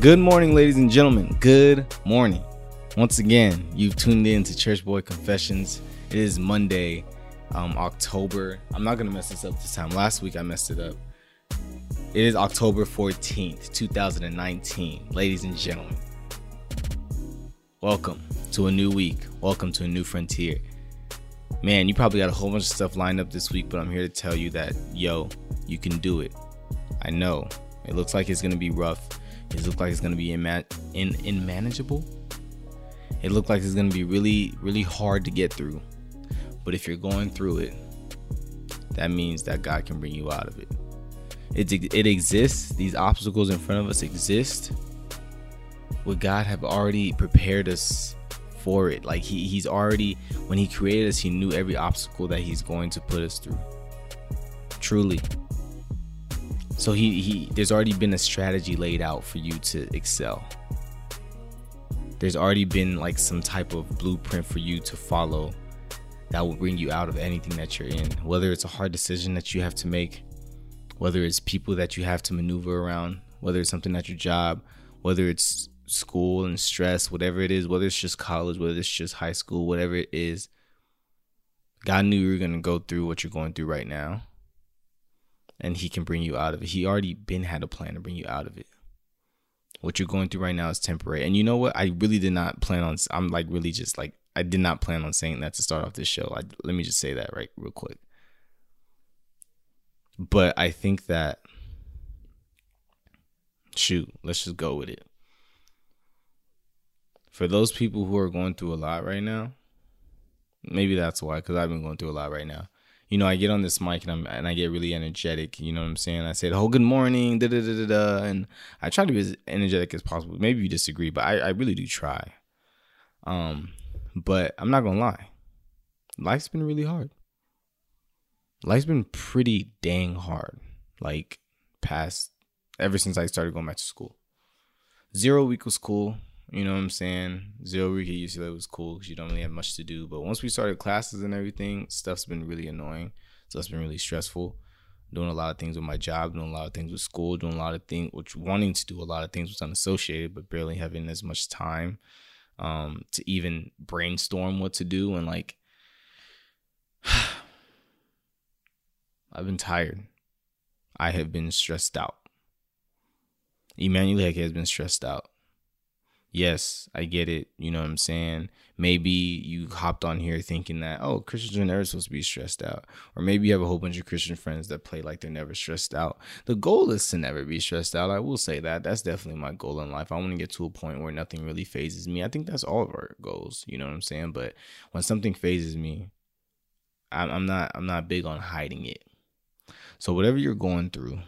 Good morning, ladies and gentlemen. Good morning. Once again, you've tuned in to Church Boy Confessions. It is Monday, um, October. I'm not gonna mess this up this time. Last week I messed it up. It is October 14th, 2019. Ladies and gentlemen, welcome to a new week. Welcome to a new frontier. Man, you probably got a whole bunch of stuff lined up this week, but I'm here to tell you that, yo, you can do it. I know it looks like it's gonna be rough. It looks like it's gonna be imma- in unmanageable. It looks like it's gonna be really, really hard to get through. But if you're going through it, that means that God can bring you out of it. It it exists. These obstacles in front of us exist. Would God have already prepared us for it? Like he he's already when he created us, he knew every obstacle that he's going to put us through. Truly. So he he there's already been a strategy laid out for you to excel. There's already been like some type of blueprint for you to follow that will bring you out of anything that you're in. Whether it's a hard decision that you have to make, whether it's people that you have to maneuver around, whether it's something at your job, whether it's school and stress, whatever it is, whether it's just college, whether it's just high school, whatever it is, God knew you were going to go through what you're going through right now and he can bring you out of it. He already been had a plan to bring you out of it. What you're going through right now is temporary. And you know what? I really did not plan on I'm like really just like I did not plan on saying that to start off this show. I, let me just say that right real quick. But I think that shoot, let's just go with it. For those people who are going through a lot right now, maybe that's why cuz I've been going through a lot right now you know, I get on this mic and I'm and I get really energetic. You know what I'm saying? I say, "Oh, good morning," da da da da da, and I try to be as energetic as possible. Maybe you disagree, but I, I really do try. Um, but I'm not gonna lie, life's been really hard. Life's been pretty dang hard. Like past ever since I started going back to school. Zero week was cool. You know what I'm saying? Zero week at UCLA was cool because you don't really have much to do. But once we started classes and everything, stuff's been really annoying. So it's been really stressful. Doing a lot of things with my job, doing a lot of things with school, doing a lot of things, which wanting to do a lot of things was unassociated, but barely having as much time um, to even brainstorm what to do. And like, I've been tired. I have been stressed out. Emmanuel has been stressed out yes, I get it. You know what I'm saying? Maybe you hopped on here thinking that, oh, Christians are never supposed to be stressed out. Or maybe you have a whole bunch of Christian friends that play like they're never stressed out. The goal is to never be stressed out. I will say that. That's definitely my goal in life. I want to get to a point where nothing really phases me. I think that's all of our goals. You know what I'm saying? But when something phases me, I'm not I'm not big on hiding it. So whatever you're going through,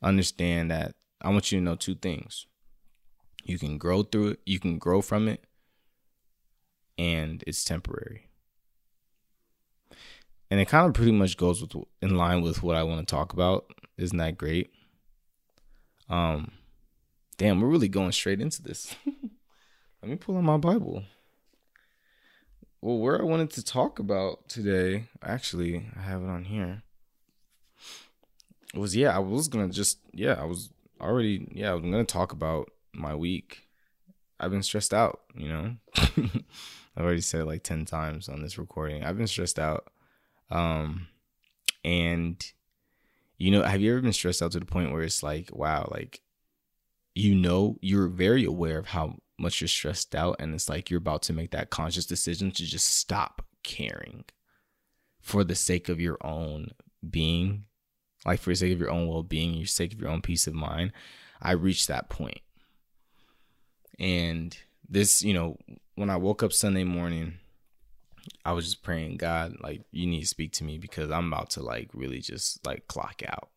understand that I want you to know two things. You can grow through it, you can grow from it, and it's temporary. And it kind of pretty much goes with in line with what I want to talk about. Isn't that great? Um damn, we're really going straight into this. Let me pull out my Bible. Well, where I wanted to talk about today, actually, I have it on here. It Was yeah, I was gonna just yeah, I was already yeah, I was gonna talk about my week. I've been stressed out, you know. I've already said it like 10 times on this recording. I've been stressed out. Um and you know, have you ever been stressed out to the point where it's like, wow, like you know, you're very aware of how much you're stressed out and it's like you're about to make that conscious decision to just stop caring for the sake of your own being, like for the sake of your own well-being, your sake of your own peace of mind. I reached that point and this, you know, when I woke up Sunday morning, I was just praying, God, like, you need to speak to me because I'm about to, like, really just, like, clock out.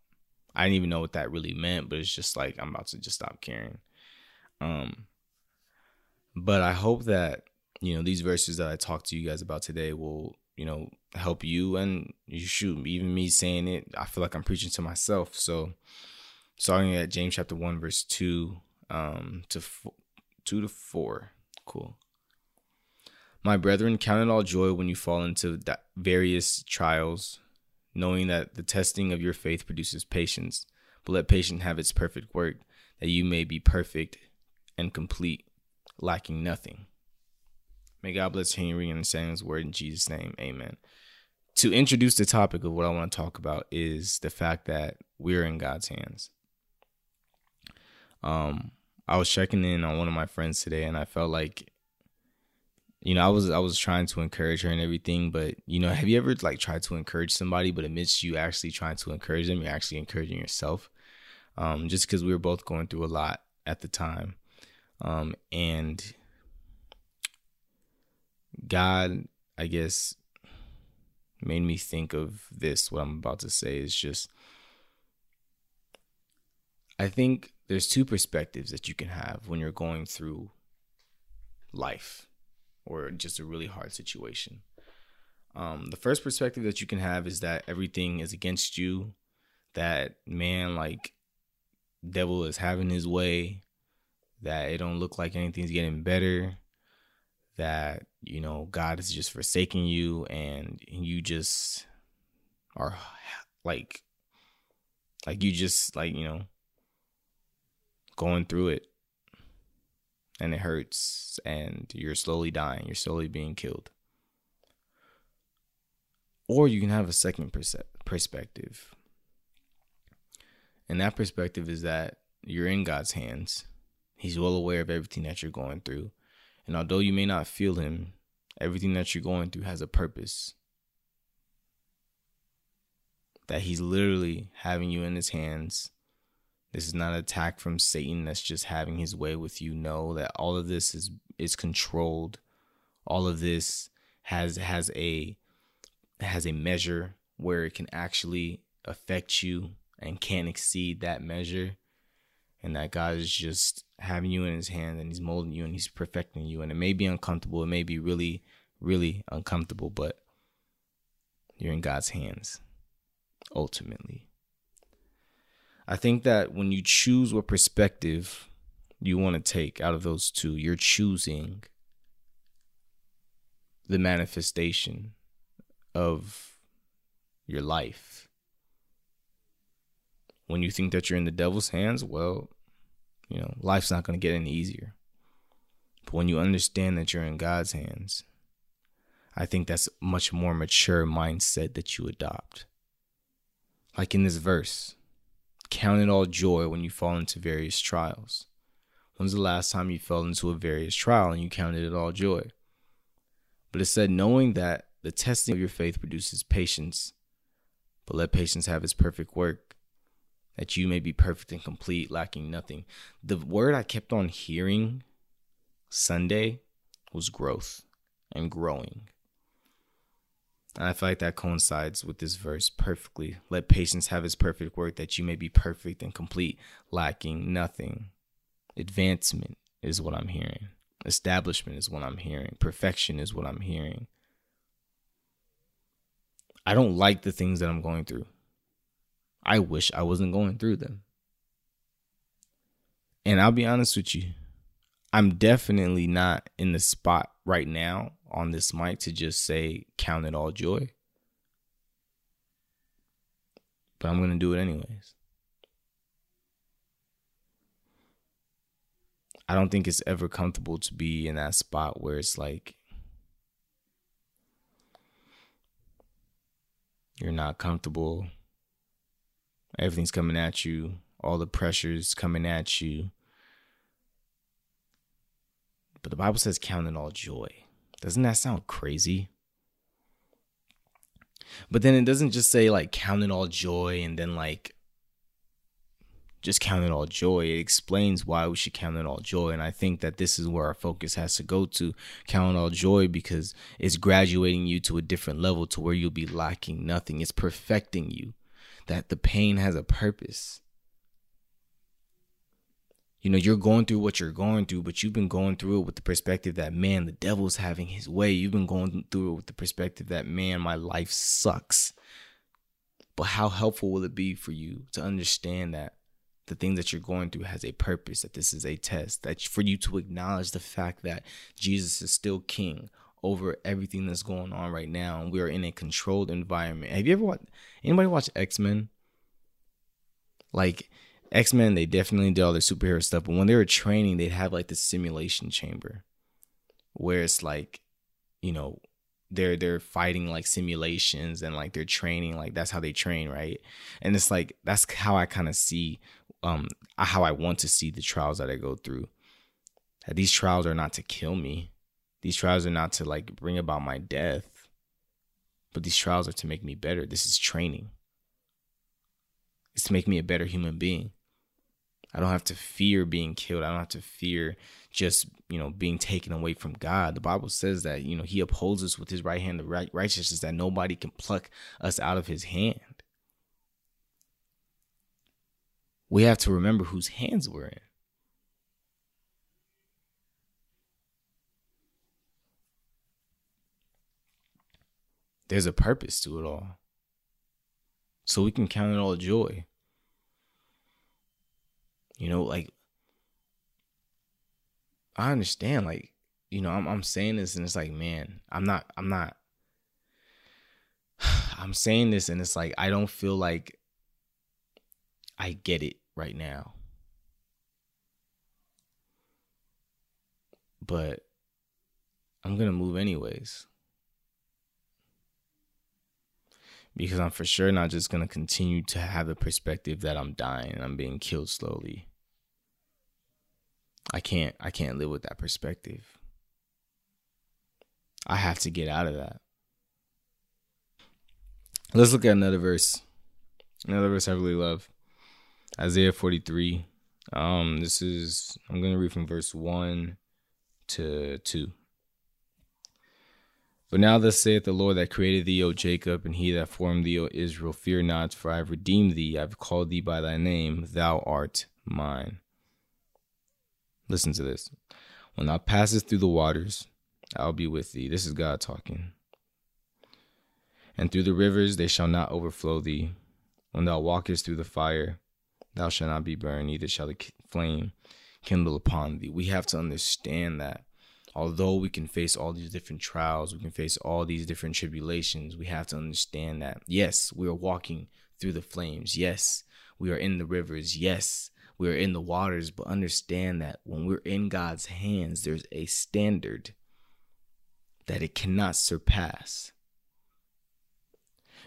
I didn't even know what that really meant, but it's just like, I'm about to just stop caring. Um, but I hope that, you know, these verses that I talked to you guys about today will, you know, help you and you shoot, even me saying it, I feel like I'm preaching to myself. So, starting at James chapter 1, verse 2 um, to two to four. Cool. My brethren, count it all joy when you fall into various trials, knowing that the testing of your faith produces patience. But let patience have its perfect work, that you may be perfect and complete, lacking nothing. May God bless Henry and saying his word in Jesus' name. Amen. To introduce the topic of what I want to talk about is the fact that we're in God's hands. Um, I was checking in on one of my friends today and I felt like you know, I was I was trying to encourage her and everything, but you know, have you ever like tried to encourage somebody, but amidst you actually trying to encourage them, you're actually encouraging yourself? Um, just because we were both going through a lot at the time, um, and God, I guess, made me think of this. What I'm about to say is just, I think there's two perspectives that you can have when you're going through life or just a really hard situation. Um, the first perspective that you can have is that everything is against you, that man, like, devil is having his way, that it don't look like anything's getting better, that, you know, God is just forsaking you and you just are like, like you just, like, you know, going through it and it hurts and you're slowly dying, you're slowly being killed. Or you can have a second perspective. And that perspective is that you're in God's hands. He's well aware of everything that you're going through. And although you may not feel Him, everything that you're going through has a purpose. That He's literally having you in His hands this is not an attack from Satan that's just having his way with you. Know that all of this is is controlled. All of this has has a has a measure where it can actually affect you and can't exceed that measure. And that God is just having you in his hand and he's molding you and he's perfecting you. And it may be uncomfortable. It may be really, really uncomfortable, but you're in God's hands ultimately. I think that when you choose what perspective you want to take out of those two, you're choosing the manifestation of your life. When you think that you're in the devil's hands, well, you know, life's not going to get any easier. But when you understand that you're in God's hands, I think that's much more mature mindset that you adopt. Like in this verse, Count it all joy when you fall into various trials. When's the last time you fell into a various trial and you counted it all joy? But it said, knowing that the testing of your faith produces patience, but let patience have its perfect work, that you may be perfect and complete, lacking nothing. The word I kept on hearing Sunday was growth and growing. And I feel like that coincides with this verse perfectly. Let patience have its perfect work, that you may be perfect and complete, lacking nothing. Advancement is what I'm hearing. Establishment is what I'm hearing. Perfection is what I'm hearing. I don't like the things that I'm going through. I wish I wasn't going through them. And I'll be honest with you, I'm definitely not in the spot right now on this mic to just say count it all joy. But I'm going to do it anyways. I don't think it's ever comfortable to be in that spot where it's like you're not comfortable. Everything's coming at you, all the pressure's coming at you. But the Bible says count it all joy. Doesn't that sound crazy? But then it doesn't just say like count it all joy and then like just count it all joy. It explains why we should count it all joy. And I think that this is where our focus has to go to count it all joy because it's graduating you to a different level to where you'll be lacking nothing. It's perfecting you. That the pain has a purpose you know, you're going through what you're going through, but you've been going through it with the perspective that, man, the devil's having his way. You've been going through it with the perspective that, man, my life sucks. But how helpful will it be for you to understand that the thing that you're going through has a purpose, that this is a test, that for you to acknowledge the fact that Jesus is still king over everything that's going on right now, and we're in a controlled environment. Have you ever watched anybody watch X Men? Like X Men, they definitely did all their superhero stuff, but when they were training, they'd have like the simulation chamber where it's like, you know, they're they're fighting like simulations and like they're training like that's how they train right? And it's like that's how i kind of see um how i want to see the trials that i go through. That these trials are not to kill me. These trials are not to like bring about my death but these trials are to make me better. This is training. It's to make me a better human being I don't have to fear being killed. I don't have to fear just, you know, being taken away from God. The Bible says that, you know, he upholds us with his right hand, the right righteousness that nobody can pluck us out of his hand. We have to remember whose hands we're in. There's a purpose to it all. So we can count it all joy. You know, like I understand, like, you know, I'm I'm saying this and it's like, man, I'm not I'm not I'm saying this and it's like I don't feel like I get it right now. But I'm going to move anyways. Because I'm for sure not just going to continue to have the perspective that I'm dying and I'm being killed slowly. I can't I can't live with that perspective. I have to get out of that. Let's look at another verse. Another verse I really love. Isaiah 43. Um this is I'm going to read from verse 1 to 2. But now thus saith the Lord that created thee, O Jacob, and he that formed thee, O Israel, fear not, for I have redeemed thee, I have called thee by thy name, thou art mine. Listen to this. When thou passest through the waters, I'll be with thee. This is God talking. And through the rivers they shall not overflow thee. When thou walkest through the fire, thou shalt not be burned, neither shall the flame kindle upon thee. We have to understand that although we can face all these different trials, we can face all these different tribulations, we have to understand that yes, we are walking through the flames. Yes, we are in the rivers. Yes, we are in the waters, but understand that when we're in God's hands, there's a standard that it cannot surpass.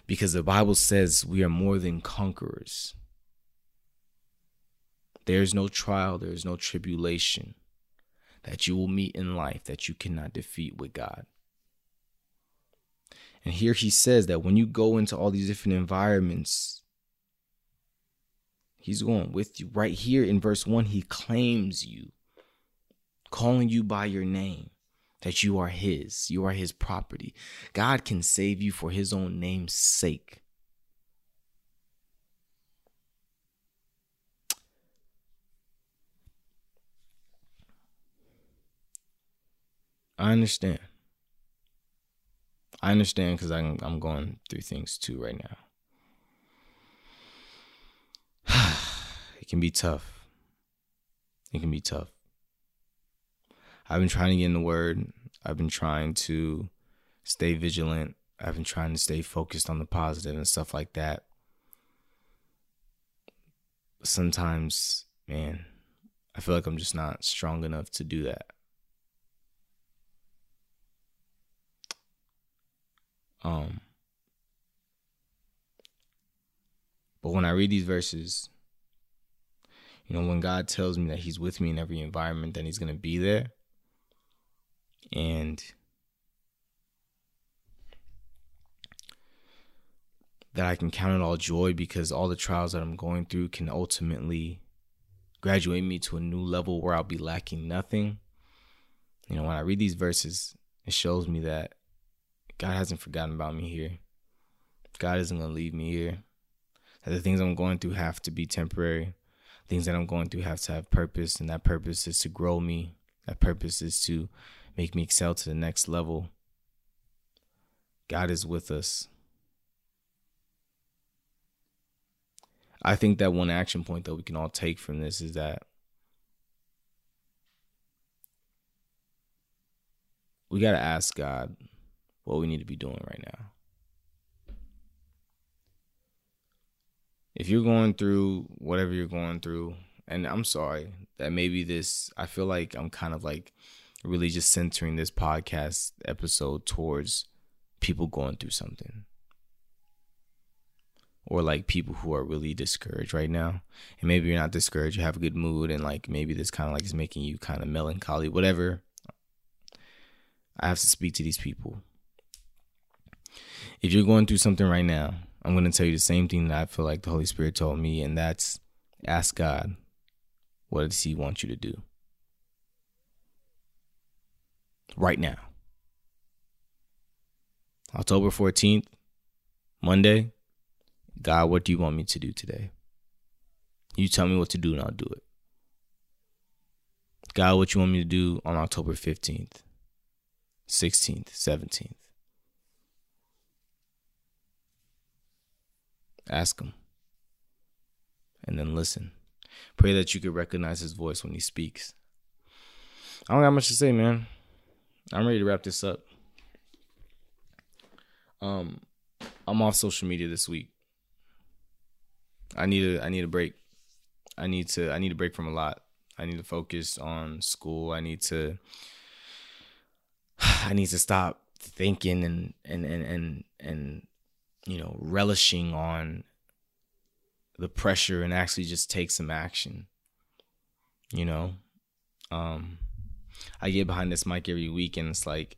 Because the Bible says we are more than conquerors. There's no trial, there's no tribulation that you will meet in life that you cannot defeat with God. And here he says that when you go into all these different environments, he's going with you. Right here in verse 1, he claims you, calling you by your name, that you are his, you are his property. God can save you for his own name's sake. I understand. I understand because I'm I'm going through things too right now. it can be tough. It can be tough. I've been trying to get in the word. I've been trying to stay vigilant. I've been trying to stay focused on the positive and stuff like that. Sometimes, man, I feel like I'm just not strong enough to do that. Um, but when I read these verses, you know, when God tells me that He's with me in every environment, then He's going to be there. And that I can count it all joy because all the trials that I'm going through can ultimately graduate me to a new level where I'll be lacking nothing. You know, when I read these verses, it shows me that God hasn't forgotten about me here. God isn't going to leave me here. That the things I'm going through have to be temporary. Things that I'm going through have to have purpose, and that purpose is to grow me. That purpose is to make me excel to the next level. God is with us. I think that one action point that we can all take from this is that we got to ask God what we need to be doing right now. if you're going through whatever you're going through, and I'm sorry that maybe this, I feel like I'm kind of like really just centering this podcast episode towards people going through something. Or like people who are really discouraged right now. And maybe you're not discouraged you have a good mood and like maybe this kind of like is making you kind of melancholy whatever. I have to speak to these people if you're going through something right now i'm going to tell you the same thing that i feel like the holy spirit told me and that's ask god what does he want you to do right now october 14th monday God, what do you want me to do today? You tell me what to do and I'll do it. God, what do you want me to do on October 15th, 16th, 17th? Ask Him. And then listen. Pray that you could recognize His voice when He speaks. I don't got much to say, man. I'm ready to wrap this up. Um, I'm off social media this week. I need a I need a break. I need to I need a break from a lot. I need to focus on school. I need to I need to stop thinking and and and and, and you know relishing on the pressure and actually just take some action. You know, um, I get behind this mic every week, and it's like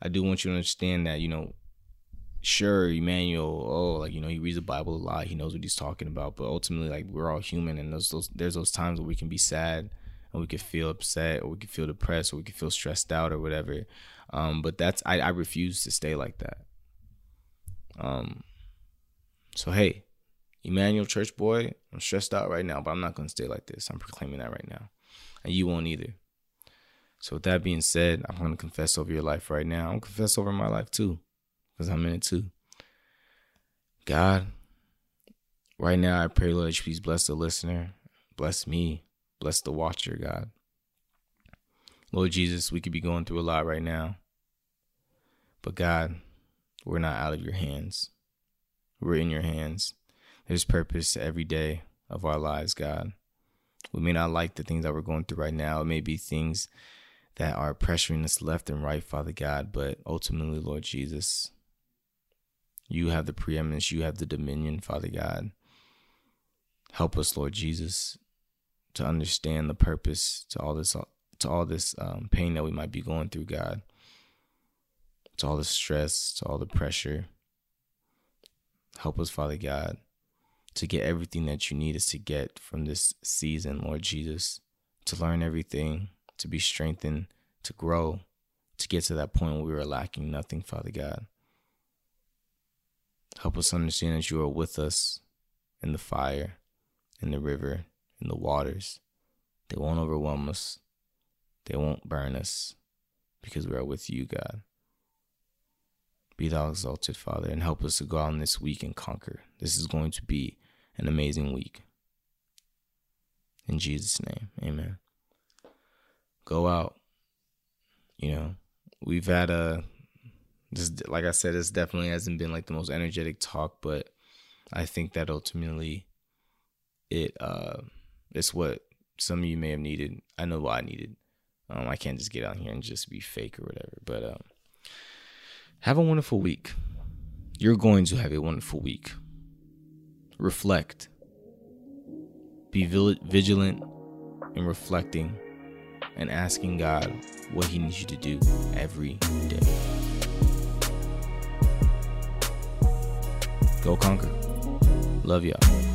I do want you to understand that you know sure Emmanuel, oh, like you know, he reads the Bible a lot, he knows what he's talking about, but ultimately, like we're all human, and those, there's those times where we can be sad, and we can feel upset, or we can feel depressed, or we can feel stressed out, or whatever. Um, but that's I, I refuse to stay like that. Um, so hey, Emmanuel Church boy, I'm stressed out right now, but I'm not gonna stay like this. I'm proclaiming that right now, and you won't either. So with that being said, I'm gonna confess over your life right now. I'm gonna confess over my life too because I'm in it too. God, right now I pray, Lord, please bless the listener, bless me, bless the watcher, God. Lord Jesus, we could be going through a lot right now. But God, we're not out of your hands. We're in your hands. There's purpose to every day of our lives, God. We may not like the things that we're going through right now. It may be things that are pressuring us left and right, Father God, but ultimately, Lord Jesus, you have the preeminence, you have the dominion, Father God. Help us, Lord Jesus, to understand the purpose to all this to all this um, pain that we might be going through, God. To all the stress, to all the pressure. Help us, Father God, to get everything that you need us to get from this season, Lord Jesus, to learn everything, to be strengthened, to grow, to get to that point where we were lacking nothing, Father God. Help us understand that you are with us in the fire, in the river, in the waters. They won't overwhelm us, they won't burn us because we are with you, God. Be thou exalted, Father, and help us to go in this week and conquer. This is going to be an amazing week. In Jesus' name, amen. Go out. You know, we've had a this like I said, this definitely hasn't been like the most energetic talk, but I think that ultimately it uh it's what some of you may have needed. I know what I needed. Um, I can't just get out here and just be fake or whatever. But um, have a wonderful week. You're going to have a wonderful week. Reflect. Be vigilant in reflecting and asking God what He needs you to do every day. Go conquer. Love y'all.